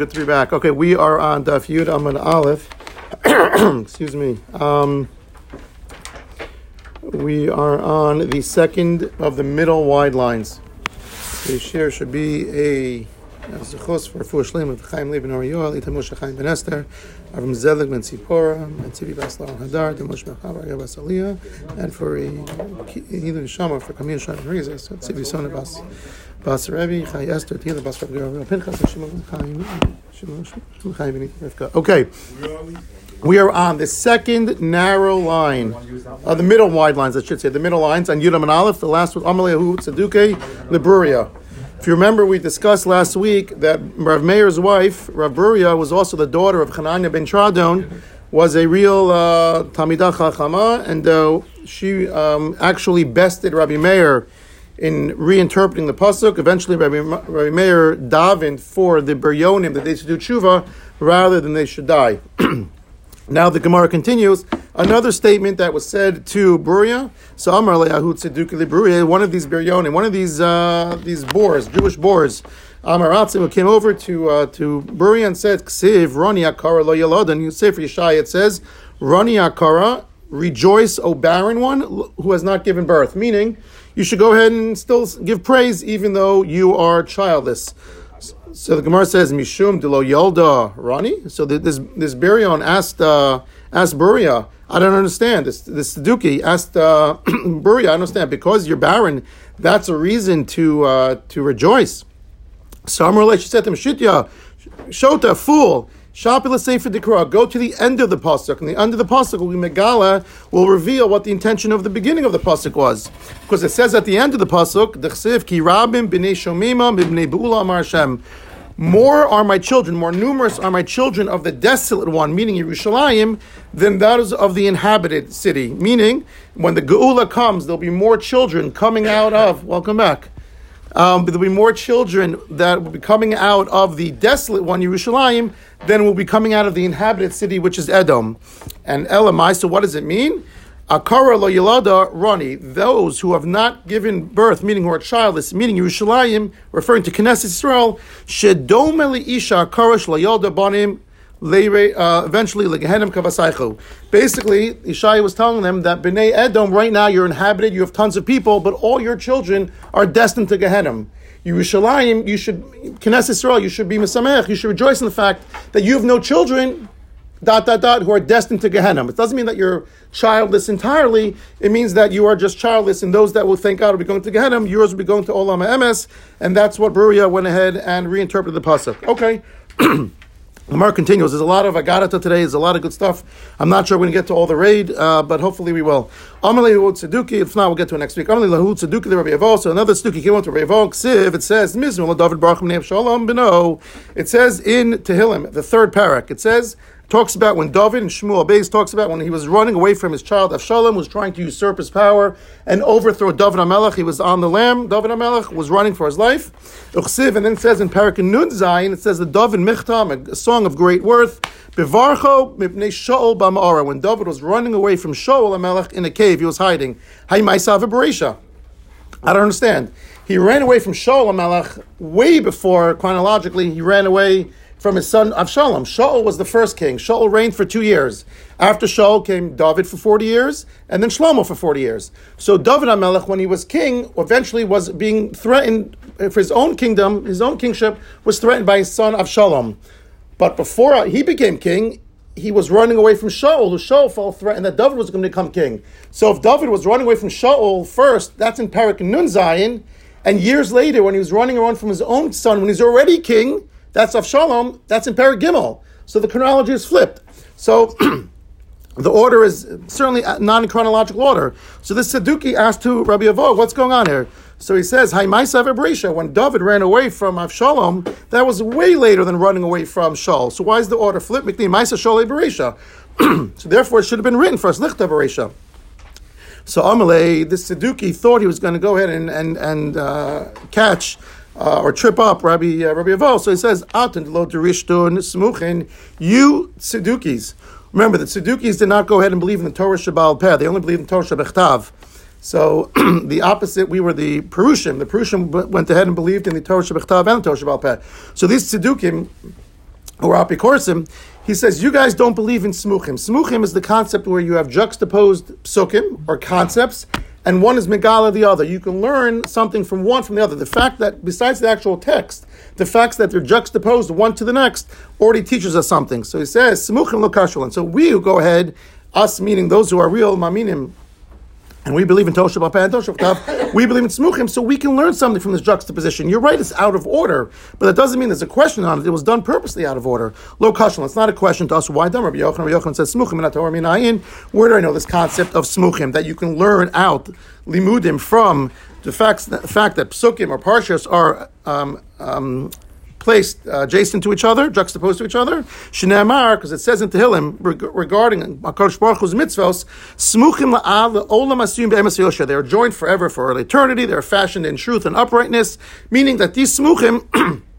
good to be back. Okay, we are on Daf Yud Amad Aleph. Excuse me. Um, we are on the second of the middle wide lines. The share should be a zechus for Fu Shleim of Chaim Leben Or Yoel, Ita Moshe Chaim Ben Esther, Avram Zelig Ben Tzipora, and Tzivi Baslar Hadar, the Moshe Mechavar Yavas Aliyah, and for a Hilun Shama for Kamil Shana Rizah, so Tzivi Sona Bas. Okay. We are on the second narrow line, uh, the middle wide lines, I should say, the middle lines on Yudam and Aleph. The last was Amalehu Tzeduke Liburia. If you remember, we discussed last week that Rav Meir's wife, Rav Buria, was also the daughter of Hanania ben Teradyon, was a real uh, Tamidah Chachama, and uh, she um, actually bested Rabbi Meir in reinterpreting the pasuk. Eventually, Rabbi, Rabbi Meir davened for the Biryonim that they should do tshuva rather than they should die. Now the Gemara continues. Another statement that was said to Buria. So Amar Le'ahut Tzeduk Buria, one of these Biryonim, one of these uh, these boars, Jewish boars, Amar Atzim, who came over to uh, to Buria and said, Ksiv Rani Akara Lo Yalad. And you say for Yeshai, it says, Rani Akara, rejoice, O barren one who has not given birth. Meaning, you should go ahead and still give praise even though you are childless. So the Gemara says Mishum Delo Yolda Rani. So this this Burion asked uh, asked Buria, I don't understand. This this Saduki asked uh, Buria, I understand because you're barren. That's a reason to uh, to rejoice. So Amrullah, she said to him, Shitya, Shota, fool. Shapila Sefer Dikra, go to the end of the pasuk, and the end of the pasuk will be Megala will reveal what the intention of the beginning of the pasuk was, because it says at the end of the pasuk, Dechsiv ki rabim b'nei shomima b'nei amar Hashem. More are my children, more numerous are my children of the desolate one, meaning Yerushalayim, than those of the inhabited city. Meaning, when the Geula comes, there'll be more children coming out of. Welcome back. Um, there'll be more children that will be coming out of the desolate one, Yerushalayim, than will be coming out of the inhabited city, which is Edom. And Elamai, so what does it mean? Akara lo yilada rani, those who have not given birth, meaning who are childless, meaning Yerushalayim, referring to Knesset Israel, shedomeli isha akara lo yilada banim, uh, eventually legehenim kavasaychu. Basically, Ishai was telling them that Bnei Edom, right now you're inhabited, you have tons of people, but all your children are destined to Gehenim. Yerushalayim, you should, Knesset Israel, you should be Mesamech, you should rejoice in the fact that you have no children, dot, dot, dot, who are destined to Gehenna. It doesn't mean that you're childless entirely. It means that you are just childless, and those that will think God will be going to Gehenna, yours will be going to Olam Emes, and that's what Buria went ahead and reinterpreted the Pasuk. Okay. The mark continues. There's a lot of agarata today. There's a lot of good stuff. I'm not sure we're going to get to all the raid, uh, but hopefully we will. Amalei Tzeduki. If not, we'll get to it next week. Amalei Lahu Tzeduki the Rabbi Avol. So another Tzeduki came to Rabbi Avol. It says Mizmul David Baruch Shalom Beno. It says in Tehillim, the third parak. It says talks about when David and Shmuel Beis talks about when he was running away from his child Avshalom, was trying to usurp his power and overthrow David HaMelech. He was on the lamb. David HaMelech was running for his life. Uchsiv, and then it says in Parak Nun Zayin, it says the David Michtam, a song of great worth. Bevarcho mipnei Shaul b'ma'ara. When David was running away from Shaul HaMelech in a cave, he was hiding. Hay Beresha. I don't understand. He ran away from Shaul HaMelech way before, chronologically, he ran away from his son Avshalom. Shaul was the first king. Shaul reigned for two years. After Shaul came David for 40 years, and then Shlomo for 40 years. So David HaMelech, when he was king, eventually was being threatened for his own kingdom, his own kingship was threatened by his son Avshalom. But before he became king, he was running away from Shaul, who Shaul felt threatened that David was going to become king. So if David was running away from Shaul first, that's in Parak Nun Zion, and years later, when he was running around from his own son, when he's already king, that's Avshalom. That's in Parak Gimel. So the chronology is flipped. So the order is certainly not in chronological order. So this Saduki asked to Rabbi Avog, what's going on here? So he says, "Hi Ma'aseh Beresha, when David ran away from Avshalom, that was way later than running away from Shaul. So why is the order flipped? Beresha. So therefore it should have been written first, Lichta Beresha. So Amalei, this Saduki thought he was going to go ahead and, and, and uh, catch uh, or trip up Rabbi uh, Rabbi Aval. So he says, "Atin lo derishtun smuchin." You tzedukis. Remember, the tzedukis did not go ahead and believe in the Torah Shabbal Peh. They only believed in Torah Shabbachtav. So the opposite, we were the Perushim. The Perushim went ahead and believed in the Torah Shabbachtav and the Torah Shabbal Peh. So these tzedukim, or apikorsim, he says, you guys don't believe in smuchim. Smuchim is the concept where you have juxtaposed psukim, or concepts, and one is megala the other. You can learn something from one from the other. The fact that, besides the actual text, the facts that they're juxtaposed one to the next already teaches us something. So he says, lokashulan. So we who go ahead, us meaning those who are real maminim, and we believe in Tosha B'Peh and Tosha we believe in Smuchim, so we can learn something from this juxtaposition. You're right, it's out of order, but that doesn't mean there's a question on it. It was done purposely out of order. Lo Kashal, it's not a question to us, why done? Rabbi Yochanan, Rabbi Yochanan says Smuchim, and Torah Minayin. Where do I know this concept of Smuchim, that you can learn out Limudim from the, facts, the fact that Psukim or Parshas are um, um, placed uh, adjacent to each other, juxtaposed to each other. Shneamar, because it says in Tehillim regarding Hakadosh Baruch Hu's mitzvos, smuchim la'al olam asiyim be'emes yosha. They are joined forever for eternity. They are fashioned in truth and uprightness, meaning that these smuchim.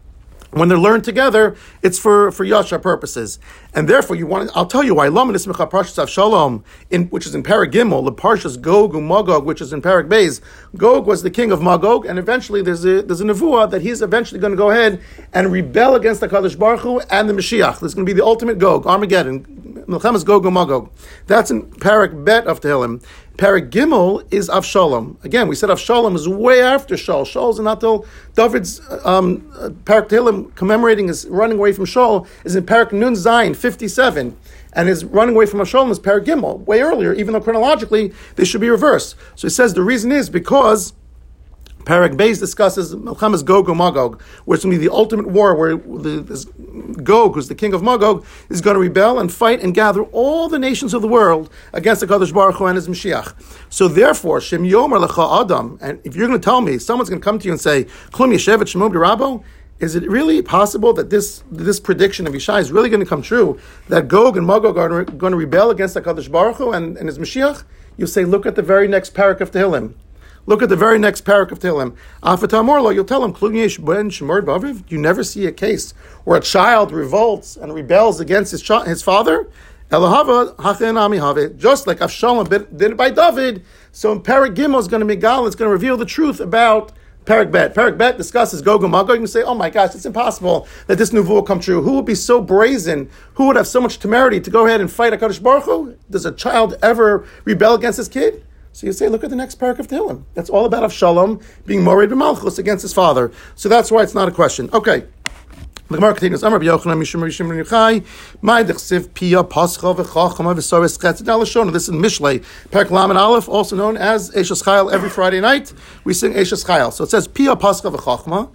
when they're learned together, it's for, for yasha purposes. And therefore, you want I'll tell you why. Laman Ismicha Parshas Shalom, in, which is in Paragimel, the Parshas Gog and Magog, which is in Beis. Gog was the king of Magog, and eventually there's a, there's a nevuah that he's eventually going to go ahead and rebel against the Kadosh Baruch Hu and the Mashiach. This is going to be the ultimate Gog, Armageddon. Milchemas Gog and Magog. That's in Parak Bet of Tehillim. Parak Gimel is Avshalom. Again, we said Avshalom is way after Shaul. Shaul is not till David's um, Parak Tehillim commemorating his running away from Shaul is in Parak Nun Zayin 57. And his running away from Avshalom is Parak Gimel, way earlier, even though chronologically they should be reversed. So he says the reason is because Parak Beis discusses Melchamas Gog and Magog, which to be the ultimate war where the, this Gog, who's the king of Magog, is going to rebel and fight and gather all the nations of the world against the Kadosh Baruch Hu and his Mashiach. So therefore, Shem Yomer Lecha Adam, and if you're going to tell me, someone's going to come to you and say, Klum Yeshevet Shemom Rabo, is it really possible that this this prediction of Yishai is really going to come true? That Gog and Magog are going to rebel against the Kadosh Baruch Hu and, and his Mashiach? You say, look at the very next parak of Tehillim. Look at the very next parak of Tehillim. Afatamorlo, you'll tell him, ben You never see a case where a child revolts and rebels against his, his father. Elahava hachin Just like Avshalom did it by David. So in Parak Gimel is going to be Gal, it's going to reveal the truth about Parak Bet. Parak Bet discusses Gog and Magog. You say, oh my gosh, it's impossible that this new will come true. Who would be so brazen? Who would have so much temerity to go ahead and fight HaKadosh Baruch Hu? Does a child ever rebel against his kid? So you say, look at the next parak of Tehillim. That's all about Avshalom being morid b'malchus against his father. So that's why it's not a question. Okay. The Gemara continues. Amar b'Yochanan mishum rishim r'Yochai. My dechsiv pia pascha v'chachama v'soris chetzed alashon. This is Mishlei Parak Lamed Aleph, also known as Eishes Chayil. Every Friday night we sing Eishes Chayil. So it says pia pascha v'chachma.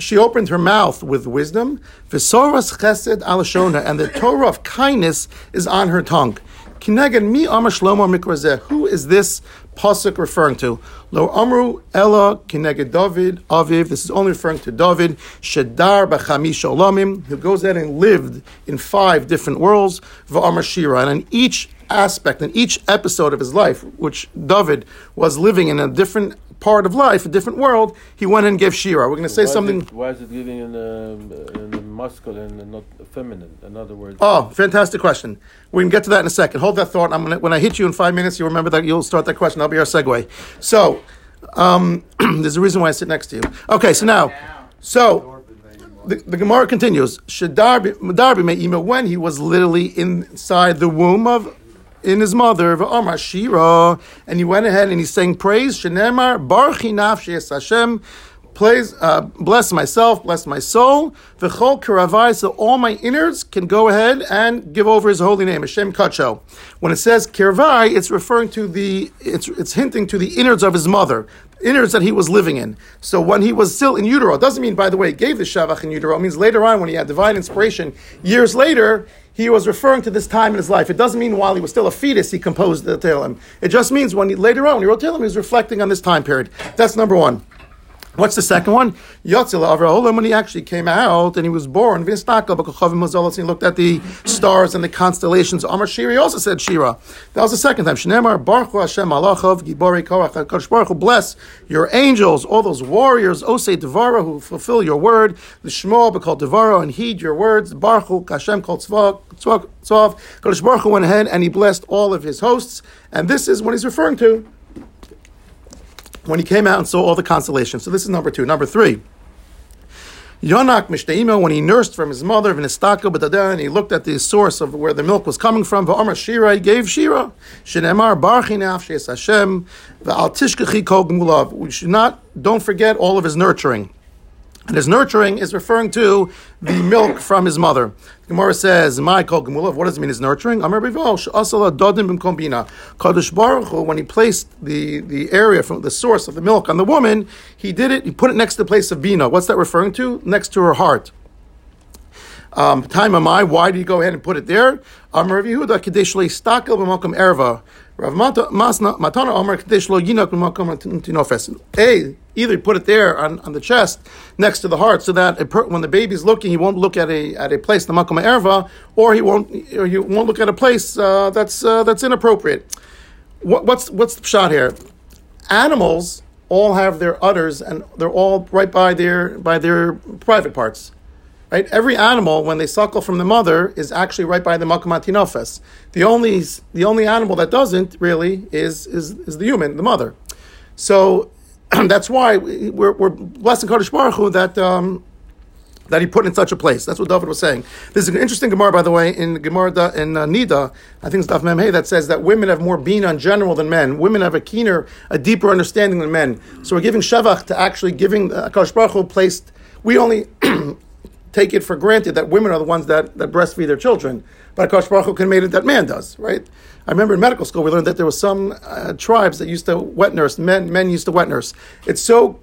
She opened her mouth with wisdom. V'soris chesed alashona, and the Torah of kindness is on her tongue. Kineged mi amar shlomo mikrazeh. Who is this pasuk referring to? Lo amru ella kineged David aviv. This is only referring to David. Shedar b'chamish olamim. Who goes there and lived in five different worlds. V'amar shira. And in each aspect, in each episode of his life, which David was living in a different part of life, a different world, he went and gave Shira. We're going to say why something. It, why is it living in the, in the masculine and not feminine? In other words. Oh, fantastic question. We can get to that in a second. Hold that thought. I'm gonna, when I hit you in five minutes, you remember that you'll start that question. That'll be our segue. So, um, there's a reason why I sit next to you. Okay, so now, so the, the Gemara continues. Shadarbi when he was literally inside the womb of in his mother, Amar Shira, and he went ahead and he sang praise, Shenemar, Nafshi Hashem, Uh, bless myself, bless my soul. V'chol karavai, so all my innards can go ahead and give over His holy name, Hashem Kacho. When it says karavai, it's referring to the, it's, it's hinting to the innards of his mother, innards that he was living in. So when he was still in utero, it doesn't mean, by the way, he gave the shavach in utero. It means later on when he had divine inspiration, years later, he was referring to this time in his life. It doesn't mean while he was still a fetus he composed the Tehillim. It just means when he, later on when he wrote Tehillim, he was reflecting on this time period. That's number one. What's the second one? Yotzil Avraholim, when he actually came out and he was born, he looked at the stars and the constellations. Amar Shiri also said Shira. That was the second time. Shnemar Baruch Hashem Malachov Gibori Korach Baruch bless your angels, all those warriors, Osei Devara, who fulfill your word. The Shmo called Devara and heed your words. Baruch Hashem called. Tzvav. Kodesh Baruch went ahead and he blessed all of his hosts. And this is what he's referring to when he came out and saw all the constellations. So this is number two. Number three. Yonak Mishteima, when he nursed from his mother, Vinistaka B'Tadeh, and he looked at the source of where the milk was coming from, V'Amar Shira, he gave Shira. Shenemar Barchi Nafshes Hashem, Gmulav. We should not, don't forget all of his nurturing. And his nurturing is referring to the milk from his mother. Gemara says, "My kol gemulav." What does it mean? His nurturing. Amar asala dodim b'mkombina. Kadosh Baruch Hu, when he placed the the area from the source of the milk on the woman, he did it. He put it next to the place of bina. What's that referring to? Next to her heart. Um, time of my, why did he go ahead and put it there? Amar Yehuda kadesh stakel b'makom erva. Rav Matana kadesh lo yinak. A either put it there on, on the chest next to the heart, so that when the baby's looking, he won't look at a at a place the makom erva, or he won't or he won't look at a place uh, that's uh, that's inappropriate. What, what's what's the shot here? Animals all have their udders, and they're all right by their by their private parts. Right? Every animal, when they suckle from the mother, is actually right by the makamat The only the only animal that doesn't really is is, is the human, the mother. So that's why we're, we're blessing Kodesh Baruch Hu that um, that he put in such a place. That's what David was saying. There's an interesting Gemara, by the way, in Gemara in uh, Nida, I think it's Daf Memhei, that says that women have more being in general than men. Women have a keener, a deeper understanding than men. So we're giving Shevach to actually giving uh, Kodesh Baruch Hu placed. We only take it for granted that women are the ones that, that breastfeed their children. But Akash Baruch Hu can made it that man does, right? I remember in medical school we learned that there were some uh, tribes that used to wet nurse, men, men used to wet nurse. It's so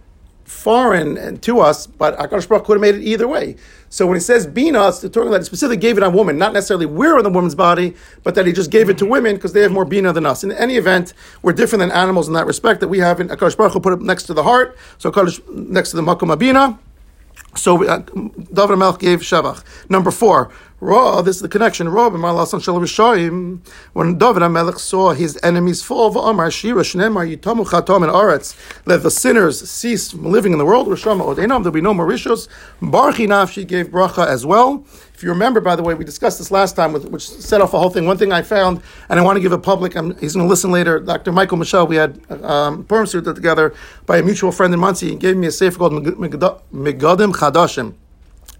foreign and to us, but Akash Baruch could have made it either way. So when he says bina, it's talking that he specifically gave it on women, not necessarily where in the woman's body, but that he just gave it to women because they have more bina than us. In any event, we're different than animals in that respect that we have in Akash Baruch Hu put it next to the heart, so Akash next to the makom abina. So uh, David Melch gave Shavach. Number four, Ra, this is the connection. Ra b'malasan shel Rishayim. When David HaMelech saw his enemies fall, v'amar shira shnemar yitamu chatom and aretz. Let the sinners cease from living in the world. Rishama odenam. There'll be no rishos. Barchi nafshi gave bracha as well. If you remember, by the way, we discussed this last time, with, which set off a whole thing. One thing I found, and I want to give a public, I'm, he's going to listen later, Dr. Michael Michelle, we had um, Purim together by a mutual friend in Monsey. He gave me a sefer called Megadim Chadashim.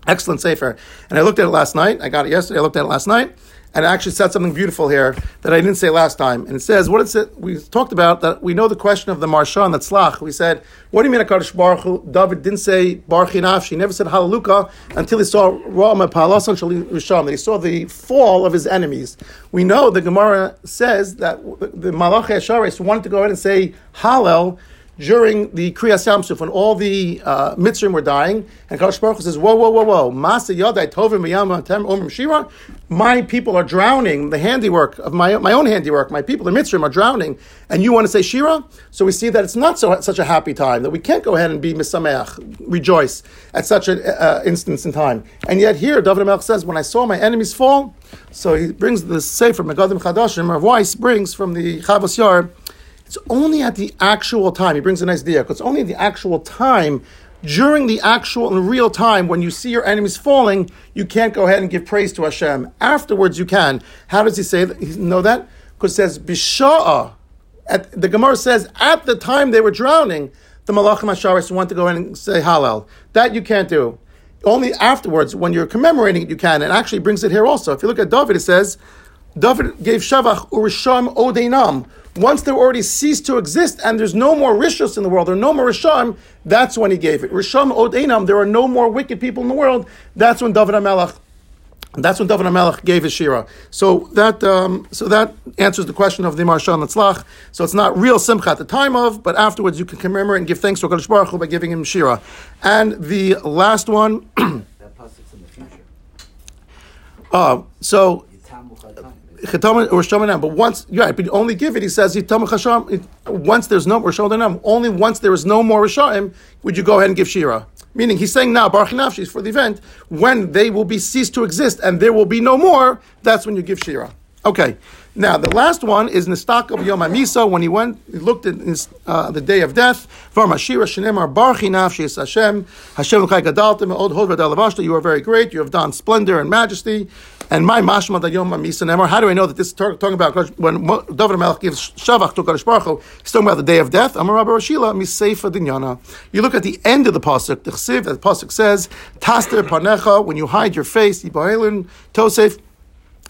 Excellent sefer. And I looked at it last night. I got it yesterday. I looked at it last night and actually said something beautiful here that I didn't say last time. And it says, what is it we talked about that we know the question of the Marsha and the Tzlach. We said, what do you mean HaKadosh Baruch Hu? David didn't say Baruch Nafshi. He never said Hallelujah until he saw Ra'am Palasan Risham, that he saw the fall of his enemies. We know the Gemara says that the Malach Yasharis wanted to go ahead and say Hallel during the Kriyas Yamsuf, when all the uh, Mitzrim were dying, and Kadosh Baruch Hu says, "Whoa, whoa, whoa, whoa! Masa Yadai Tovim Tem Omrim Shira. My people are drowning. The handiwork of my my own handiwork. My people, the Mitzrim, are drowning, and you want to say Shira? So we see that it's not so such a happy time that we can't go ahead and be misameach, rejoice at such an uh, instance in time. And yet here, David Melch says, "When I saw my enemies fall," so he brings the Sefer Megadim Chadashim. Rav Weiss brings from the Chavos Yair it's only at the actual time. He brings a nice diak. It's only at the actual time, during the actual and real time, when you see your enemies falling, you can't go ahead and give praise to Hashem. Afterwards, you can. How does he say that? He know that because it says bisha'a. At, the Gemara says at the time they were drowning, the Malachim Hasharis want to go in and say Hallel. That you can't do. Only afterwards, when you're commemorating it, you can. And actually brings it here also. If you look at David, it says, David gave Shavach Urisham Odeinam. Once they already ceased to exist and there's no more Rishos in the world, there are no more Risham, that's when he gave it. Risham Odeinam, there are no more wicked people in the world, that's when David HaMelech that's when David HaMelech gave his shira. So that um, so that answers the question of the Marshan Tzlach. So it's not real simcha at the time of, but afterwards you can commemorate and give thanks to Hakadosh Baruch Hu by giving him shira. And the last one. that pasuk's in the future. Uh, so but once, yeah, but only give it. He says, once there's no Rishonim, only once there is no more Rishonim, would you go ahead and give Shira? Meaning, he's saying now, Baruch Nafshi for the event, when they will be ceased to exist and there will be no more, that's when you give Shira. Okay. Now, the last one is Nistak of Yom HaMisa, when he went, he looked at his, uh, the day of death. Mashira Shenemar Barchi Nafshi Hashem. Hashem Gadaltim Od Hod You are very great. You have done splendor and majesty. And my mashma da yom misa nemar. How do I know that this is talk- talking about when David Melech gives shavach to Kadosh Baruch Hu? He's talking about the day of death. Amar Rabbi Rashila miseifa dinyana. You look at the end of the pasuk. The chsiv, the pasuk says, "Taster panecha." When you hide your face, yibahelin tosef.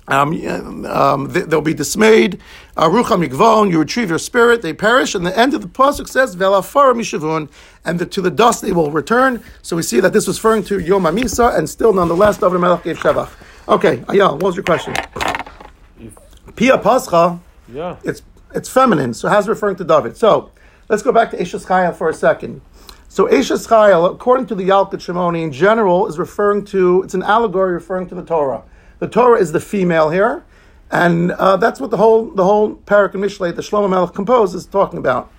Um, um, they, will be dismayed. Rucham yigvon, you retrieve your spirit, they perish. And the end of the pasuk says, "Velafara mishavun," and the, to the dust they will return. So we see that this was referring to Yom Hamisa, and still nonetheless, David Melech gave Shavach. Okay, Ayal, what was your question? Pia Pascha, Yeah. it's it's feminine, so how's it referring to David? So let's go back to Eshes Chayil for a second. So Eshes Chayil, according to the Yalkut Shimoni, in general, is referring to it's an allegory referring to the Torah. The Torah is the female here, and uh, that's what the whole the whole Parak and Mishlei, the Shlomo Melech composed, is talking about.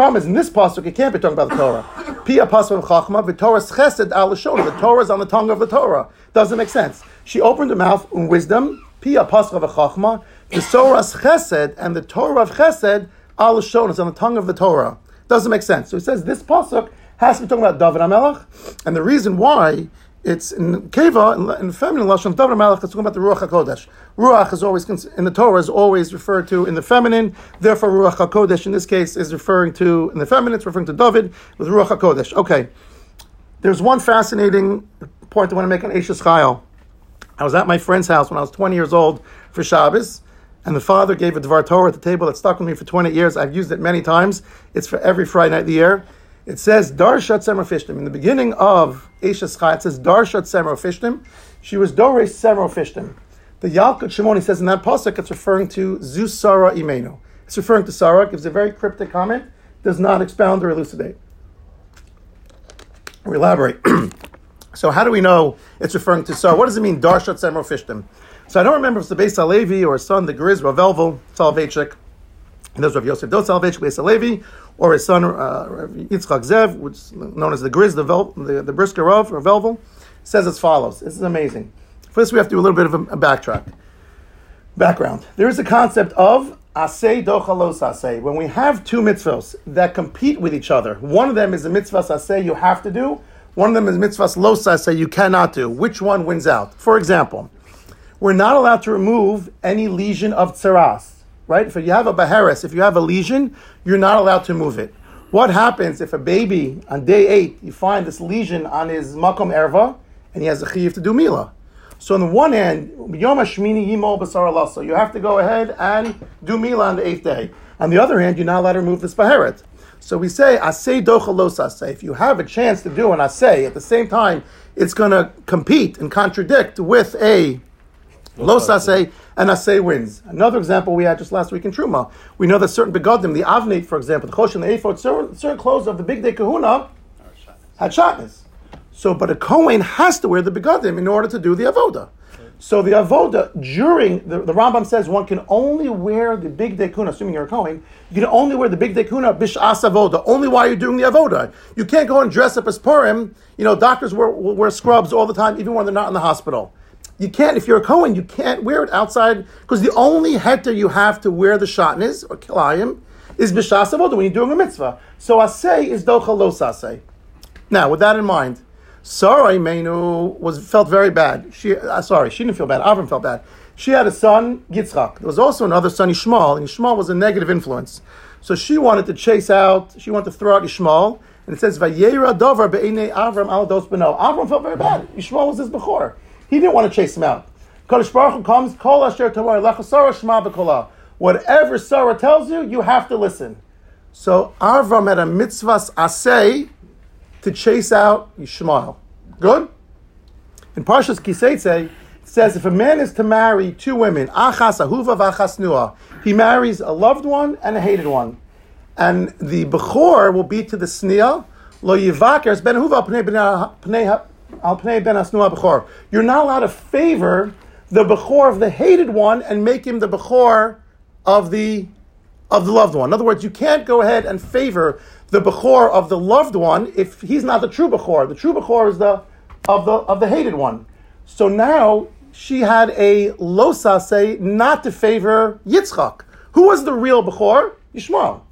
Problem is, in this pasuk, it can't be talking about the Torah. Pia pasuk chachma, v'torah's chesed al. The Torah is on the tongue of the Torah. Doesn't make sense. She opened her mouth in wisdom. Pia pasuk chachma, the Torah's chesed and the Torah of chesed al is on the tongue of the Torah. Doesn't make sense. So he says this pasuk has to be talking about David Hamelach, and the reason why it's in Keva, in, in feminine Lashon, David Malach is talking about the Ruach HaKodesh. Ruach is always, in the Torah, is always referred to in the feminine, therefore Ruach HaKodesh in this case is referring to, in the feminine, it's referring to David with Ruach HaKodesh. Okay. There's one fascinating point I want to make on Ashes Chayil. I was at my friend's house when I was 20 years old for Shabbos, and the father gave a Dvar Torah at the table that stuck with me for 20 years. I've used it many times. It's for every Friday night of the year. It says Darshat Semer Fishtim. In the beginning of Eshes it says Darshat Semer Fishtim. She was Dore Semer Fishtim. The Yalkut Shimoni says in that pasuk it's referring to Zeus Sarah Imenu. It's referring to Sarah. Gives a very cryptic comment. Does not expound or elucidate or elaborate. so how do we know it's referring to Sarah? What does it mean Darshat Semer Fishtim? So I don't remember if it's the Beis Halevi or his son, the Grizz Ravelvo Soloveitchik. And those of Yosef Dov Soloveitchik, Beis or his son uh, Yitzchak Zev, which is known as the Grizz, the, Vel, the, the Brisker of, or Velvel, says as follows. This is amazing. First, we have to do a little bit of a, a backtrack. Background. There is a concept of asay dochalos asay. When we have two mitzvahs that compete with each other, one of them is a mitzvah asay you have to do, one of them is mitzvahs los asay you cannot do. Which one wins out? For example, we're not allowed to remove any lesion of tsaras right? If you have a baharis, if you have a lesion, you're not allowed to move it. What happens if a baby on day eight you find this lesion on his makom erva and he has a chiyuv to do mila? So on the one hand, yom hashmini yimol basar So you have to go ahead and do mila on the eighth day. On the other hand, you're not allowed to remove this baharit. So we say asay dochalos asay. If you have a chance to do an asay at the same time, it's going to compete and contradict with a Los Asay and Asay wins. Another example we had just last week in Truma. We know that certain begodim, the Avnate, for example, the Chosh and the Ephod, certain, certain clothes of the Bigdei Kehuna had shatnez. So, but a Kohen has to wear the begodim in order to do the avoda. So the avoda during the, the Rambam says one can only wear the bigdei kehuna, assuming you're a Kohen, you can only wear the bigdei kehuna bishas avoda, only while you're doing the avoda. You can't go and dress up as Purim. You know, doctors wear, wear scrubs all the time, even when they're not in the hospital. You can't, if you're a Kohen, you can't wear it outside because the only heter you have to wear the shatnez or kilayim is b'shas avodah when you're doing a mitzvah. So asay is docha los asay. Now, with that in mind, Sarah Imenu was felt very bad. She, uh, sorry, she didn't feel bad. Avram felt bad. She had a son, Yitzchak. There was also another son, Ishmael, and Ishmael was a negative influence. So she wanted to chase out, she wanted to throw out Ishmael, and it says, Vayera dover be'ene Avram al dos. Avram felt very bad. Ishmael was his bechor. He didn't want to chase him out. Kadosh Baruch Hu comes, Kol Asher Tamar Shema. Whatever Sarah tells you, you have to listen. So Avram had a mitzvahs asay to chase out Yishmael. Good? In Parshas Kiseitze, it says if a man is to marry two women, achas ahuva v'achas nua, he marries a loved one and a hated one. And the Bechor will be to the Sneah, lo yivaker, ben ahuva al pnei ben asnua bechor. You're not allowed to favor the bechor of the hated one and make him the bechor of the of the loved one. In other words, you can't go ahead and favor the bechor of the loved one if he's not the true bechor. The true bechor is the of the of the hated one. So now she had a losa say not to favor Yitzchak. Who was the real bechor? Yishmael.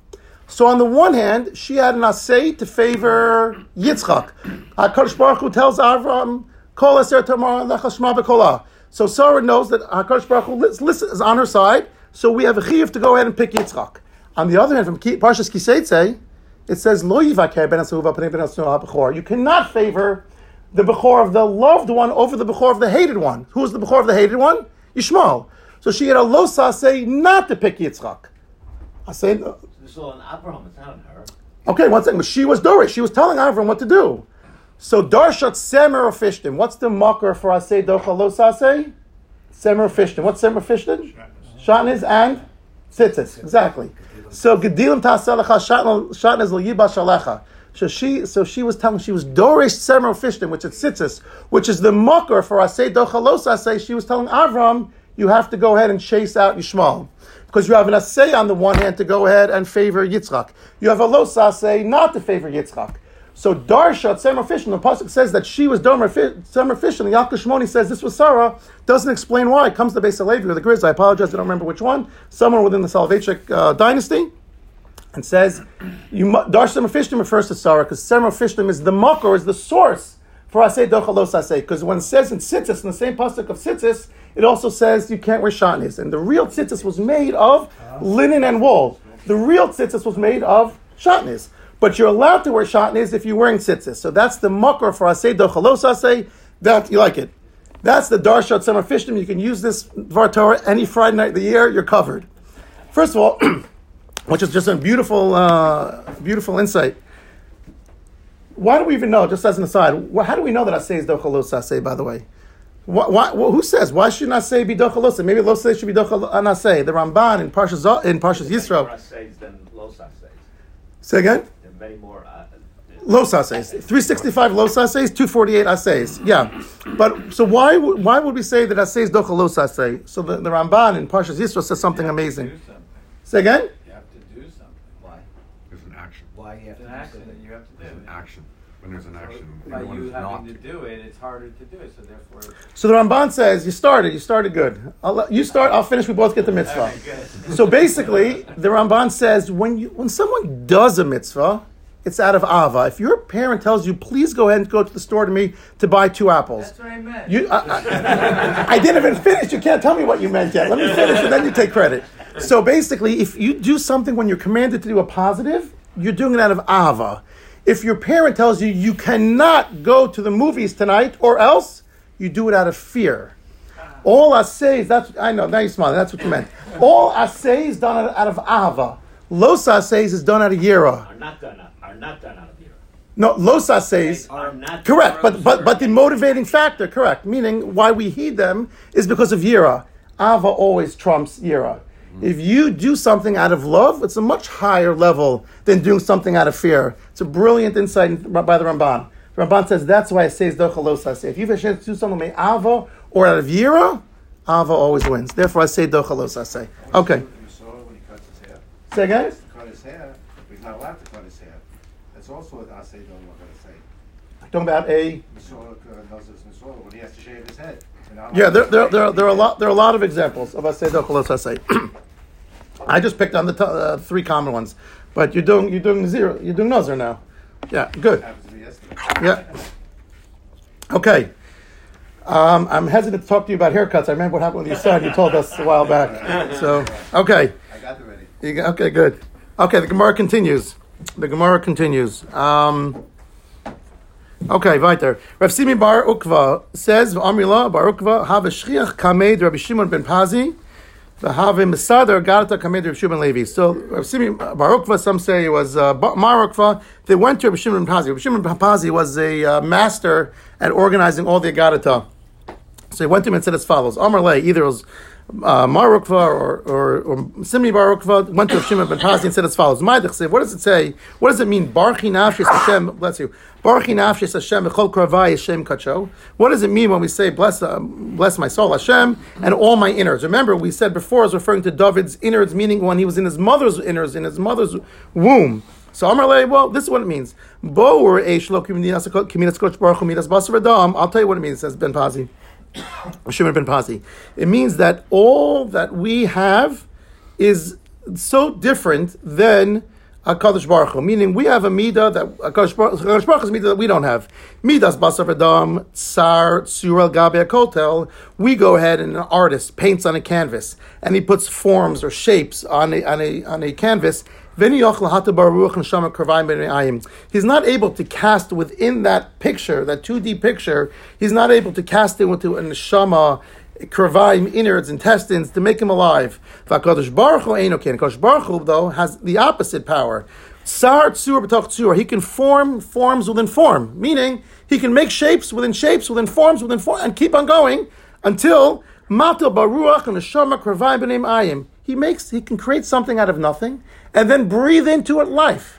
So on the one hand, she had an assay to favor Yitzchak. HaKadosh Baruch Hu tells Avram, Kol Eser Tamar Lechashma B'Kolah. So Sarah knows that Hakadosh Baruch Hu is on her side. So we have a chiyuv to go ahead and pick Yitzchak. On the other hand, from Parshas Kiseitze, it says Lo yivaker ben ben. You cannot favor the bechor of the loved one over the bechor of the hated one. Who is the bechor of the hated one? Yishmael. So she had a lo say not to pick Yitzchak. I say, All on Abraham, it's not on her. okay, one second. She was Dorish. She was telling Avram what to do. So Darshat Semer Fishtim. What's the mocker for Asay Docha Lo Saseh? Semer Fishtim. What's Semer Fishtim? Shatnez and Tzitzis. Exactly. So Gedilim Taselecha Shatnez L'yiba Shalecha. So she, so she was telling, she was Dorish Semer Fishtim, which is Tzitzis, which is the mocker for Asay Docha Lo Saseh. She was telling Avram, you have to go ahead and chase out Yishmael. Because you have an assay on the one hand to go ahead and favor Yitzchak. You have a lo say not to favor Yitzchak. So Darshat Semer Fishim, the pasuk says that she was Domer Fi- Semer Fishim. And Yalkut Shimoni says this was Sarah. Doesn't explain why. It comes to Beis Halevi or the Grizz. I apologize. I don't remember which one. Someone within the Soloveitchik uh, dynasty. And says, you mu- Darsh Semer Fishtim refers to Sarah because Semer Fishtim is the makor, is the source for Asay Docha Lo Saseh. Because when it says in Tzitzis, in the same pasuk of Tzitzis, it also says you can't wear shatnez. And the real Tzitzis was made of linen and wool. The real Tzitzis was made of shatnez. But you're allowed to wear shatnez if you're wearing tzitzis. So that's the makor for Asay Docha Lo Saseh. That, you like it. That's the Darshat Semer Fishtim. You can use this Dvar Torah any Friday night of the year. You're covered. First of all, which is just a beautiful, uh, beautiful insight. Why do we even know? Just as an aside, how do we know that I say is dochalos asay? By the way, why, why, who says why should not say be dochalos? Maybe losay should be dochalosay. The Ramban in Parshas in Parshas Yisro. More assays than los. Say again. There are many more. Uh, Los assays, three sixty five los assays, two forty eight assays. Yeah, but so why would- why would we say that assays dochalos asay? So the, the Ramban in Parshas Yisro says something amazing. Say again. You have to do something. why? There's an action. Why you have It's to an do action something? that you have to do. There's an action. When there's an action, By you who's not. to do it, it's harder to do it. So therefore, So the Ramban says you started, you started good. I'll let, you start, I'll finish. We both get the mitzvah. Okay, good. So basically, the Ramban says when you when someone does a mitzvah, it's out of ava. If your parent tells you, please go ahead and go to the store to me to buy two apples, that's what I meant. you, I, I, I didn't even finish. You can't tell me what you meant yet. Let me finish, and then you take credit. So basically, if you do something when you're commanded to do a positive, you're doing it out of ava. If your parent tells you you cannot go to the movies tonight, or else, you do it out of fear. Ah. All I say is that's I know, now you're smiling, that's what you meant. All assays done out, out of ahava. Los assays is done out of yira. Are not done. Are not done out of here. No, los not. correct, but, but, but the motivating factor, correct, meaning why we heed them is because of yira. Ava always trumps yira. If you do something out of love, it's a much higher level than doing something out of fear. It's a brilliant insight by the Ramban. The Ramban says that's why it says dochalos. If you have a chance to do something may ava or out of yira, ava always wins. Therefore, I say dochalos asay. Okay, You saw when he cuts his hair. say again. Cut his hair, but he's not allowed to cut his hair. That's also what I say, don't say. Talking about a uh, knows this Misora when he has to shave his head. Yeah, there, there, there, there are a lot. There are a lot of examples of asay dochalos asay. I just picked on the t- uh, three common ones, but you're doing you're doing zero. You're doing nazar now. Yeah, good. Yeah. Okay. Um, I'm hesitant to talk to you about haircuts. I remember what happened with your son. You told us a while back. So, okay. I got it ready. You okay, good. Okay, the Gemara continues. The Gemara continues. Um, okay, weiter. Rav Simi Bar Ukva says, Amrila Bar Ukva, have a shchiach kamed Rabbi Shimon ben Pazi, the have Mesader Garata kamed Rabbi Shimon Levi. So, Rav Simi Bar some say it was uh, Bar Mar Ukva, they went to Rabbi Shimon Pazi. Rabbi Shimon Pazi was a uh, master at organizing all the Agadata. So he went to him and said as follows: Amar Le, either it was uh, Marukva or or, or Simni Barukva went to Shimon ben Pazi and said as follows: what does it say? What does it mean? Barchi nafshis Hashem, bless you. Barchi nafshis Hashem echol kravai Hashem kacho. What does it mean when we say bless uh, bless my soul Hashem and all my innards? Remember, we said before, I referring to David's innards, meaning when he was in his mother's innards, in his mother's womb. So Amar Le, well, this is what it means. I'll tell you what it means. Says Ben Pazi. Shimon ben Pazi. It means that all that we have is so different than Hakadosh Baruch Hu. Meaning, we have a midah that Hakadosh Baruch Baruch Hu's midah that we don't have. Midas basar adam tsar surel gabe kotel. We go ahead and an artist paints on a canvas and he puts forms or shapes on a on a on a canvas. He's not able to cast within that picture, that 2D picture, he's not able to cast it into a neshama, kravayim, innards, intestines, to make him alive. Baruch Hu Baruch Hu, though, has the opposite power. He can form forms within form, meaning he can make shapes within shapes, within forms, within form, and keep on going until Mata Baruach and Neshama Kravayim B'nei Ayim. He makes, he can create something out of nothing and then breathe into it life.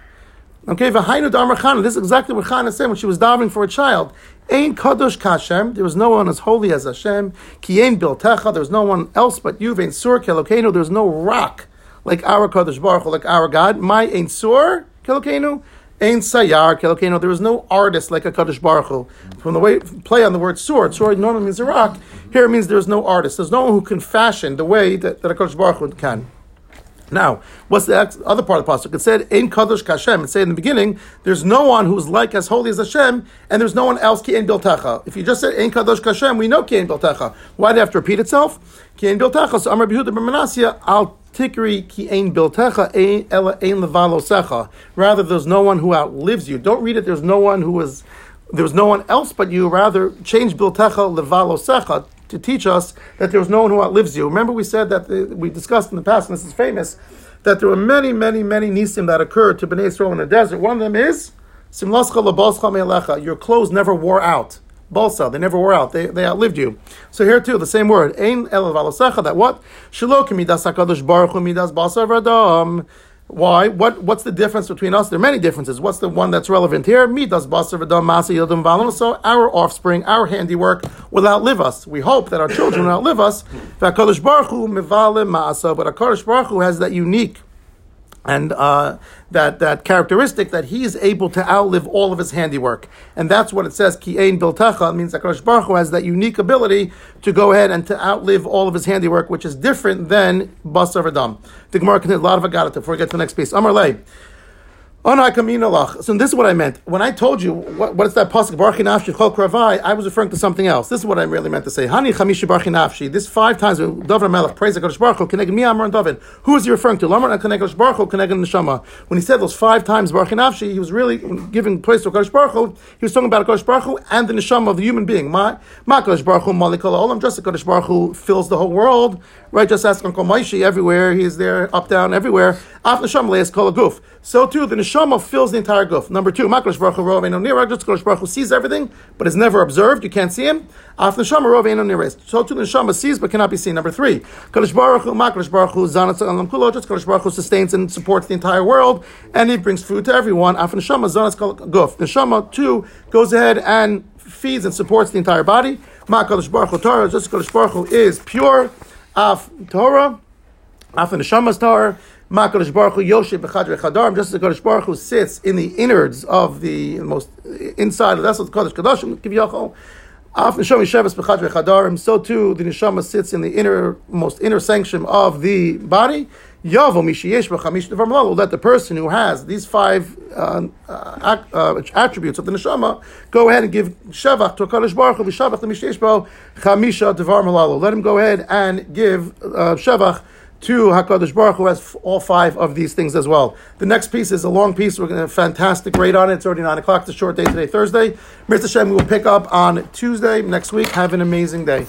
Okay, v'hainu damar. This is exactly what Chana said when she was davening for a child. Ain kadosh kashem. There was no one as holy as Hashem. Ki ain biltecha. There was no one else but you. Vein sur kelokenu. There was no rock like our kadosh baruch like our God. My ain sur kelokenu. Ain sayar kelokenu. There was no artist like a kadosh baruch Hu. From the way play on the word sword. Sword normally means a rock. Here it means there's no artist. There's no one who can fashion the way that, that a kadosh baruch Hu can. Now, what's the other part of the pasuk? It said in kadosh kashem." It said in the beginning, "There's no one who's like as holy as Hashem, and there's no one else ki biltecha." If you just said in kadosh kashem," we know ki biltecha. Why do you have to repeat itself? Ki biltecha. So Amar Behuda ben Menasya al tikri ki ein biltecha ein ela ein levalo secha. Rather, there's no one who outlives you. Don't read it. There's no one who is. There was no one else but you. Rather, change biltecha levalo secha to teach us that there was no one who outlives you. Remember, we said that the, we discussed in the past, and this is famous, that there were many, many, many nisim that occurred to Bnei Israel in the desert. One of them is simlascha lebalscha me'alecha. Your clothes never wore out. Balsa, they never wore out. They, they outlived you. So here too, the same word. Ein el. That what? Shelo midas hakadosh baruch hu midas balsa v'adam. Why? What? What's the difference between us? There are many differences. What's the one that's relevant here? Midas basar v'dam masa yildim valam. So our offspring, our handiwork, will outlive us. We hope that our children will outlive us. V'akadosh baruch hu masa. But Hakadosh baruch hu has that unique and uh, that that characteristic that he is able to outlive all of his handiwork, and that's what it says. Ki ein biltecha means that Hakadosh Baruch Hu has that unique ability to go ahead and to outlive all of his handiwork, which is different than basar v'dam. The Gemara can a lot of agata before we get to the next piece. Amar Oh, lei. So this is what I meant. When I told you what, what is that pasuk Baruch Nafshi Chol Kravai, I was referring to something else. This is what I really meant to say. Hani Chamishi Baruch Nafshi. This five times David Melech praise Hakadosh Baruch Hu Keneged Mi Amar David. Who is he referring to? Lamar and Keneged Baruch Hu Keneged Neshama. When he said those five times Baruch Nafshi, he was really giving praise to Hakadosh Baruch Hu. He was talking about Hakadosh Baruch Hu and the Neshama of the human being. Ma Ma Hakadosh Baruch Hu Malikol Olam. Just Hakadosh Baruch Hu fills the whole world. Right? Just ask Uncle Maishi everywhere. He is there, up down everywhere. Af Neshama Leis Kol Guf. So too the Neshama fills the entire guf. Number two, Maklish Baruch Rov Eino Nirag, just Baruch sees everything, but is never observed. You can't see him. Af Neshama Rov Eino Nirag. So too the Neshama sees, but cannot be seen. Number three, Kodesh Baruch Hu Maklish Baruch Hu Zanat Alam Kulo, just Baruch Hu sustains and supports the entire world, and he brings food to everyone. Af Neshama Zanat Guf. Neshama too goes ahead and feeds and supports the entire body. Ma Kodesh Baruch Hu Torah, just Kodesh Baruch Hu is pure. Af Torah. Af Neshama's Torah. Makadosh Baruch Hu Yoshe Bechadre Chadarim, just as Kadosh Baruch Hu sits in the innards of the most inside. Of that's what Kadosh Kadoshim Kiviyachol. Af Neshama Sheves Bechadre Chadarim. So too, the Neshama sits in the inner, most inner sanctum of the body. Yavo Mishiyesh B'Chamish Devar. Let the person who has these five uh, uh, uh, attributes of the Neshama go ahead and give Shevach to Kadosh Baruch Hu V'Shavach L'Mishiyesh Bo Chamisha Devar. Let him go ahead and give uh, Shevach to Hakadosh Baruch Hu has all five of these things as well. The next piece is a long piece. We're going to have a fantastic rate on it. It's already nine o'clock. It's a short day today, Thursday. Mr. Hashem, we will pick up on Tuesday next week. Have an amazing day.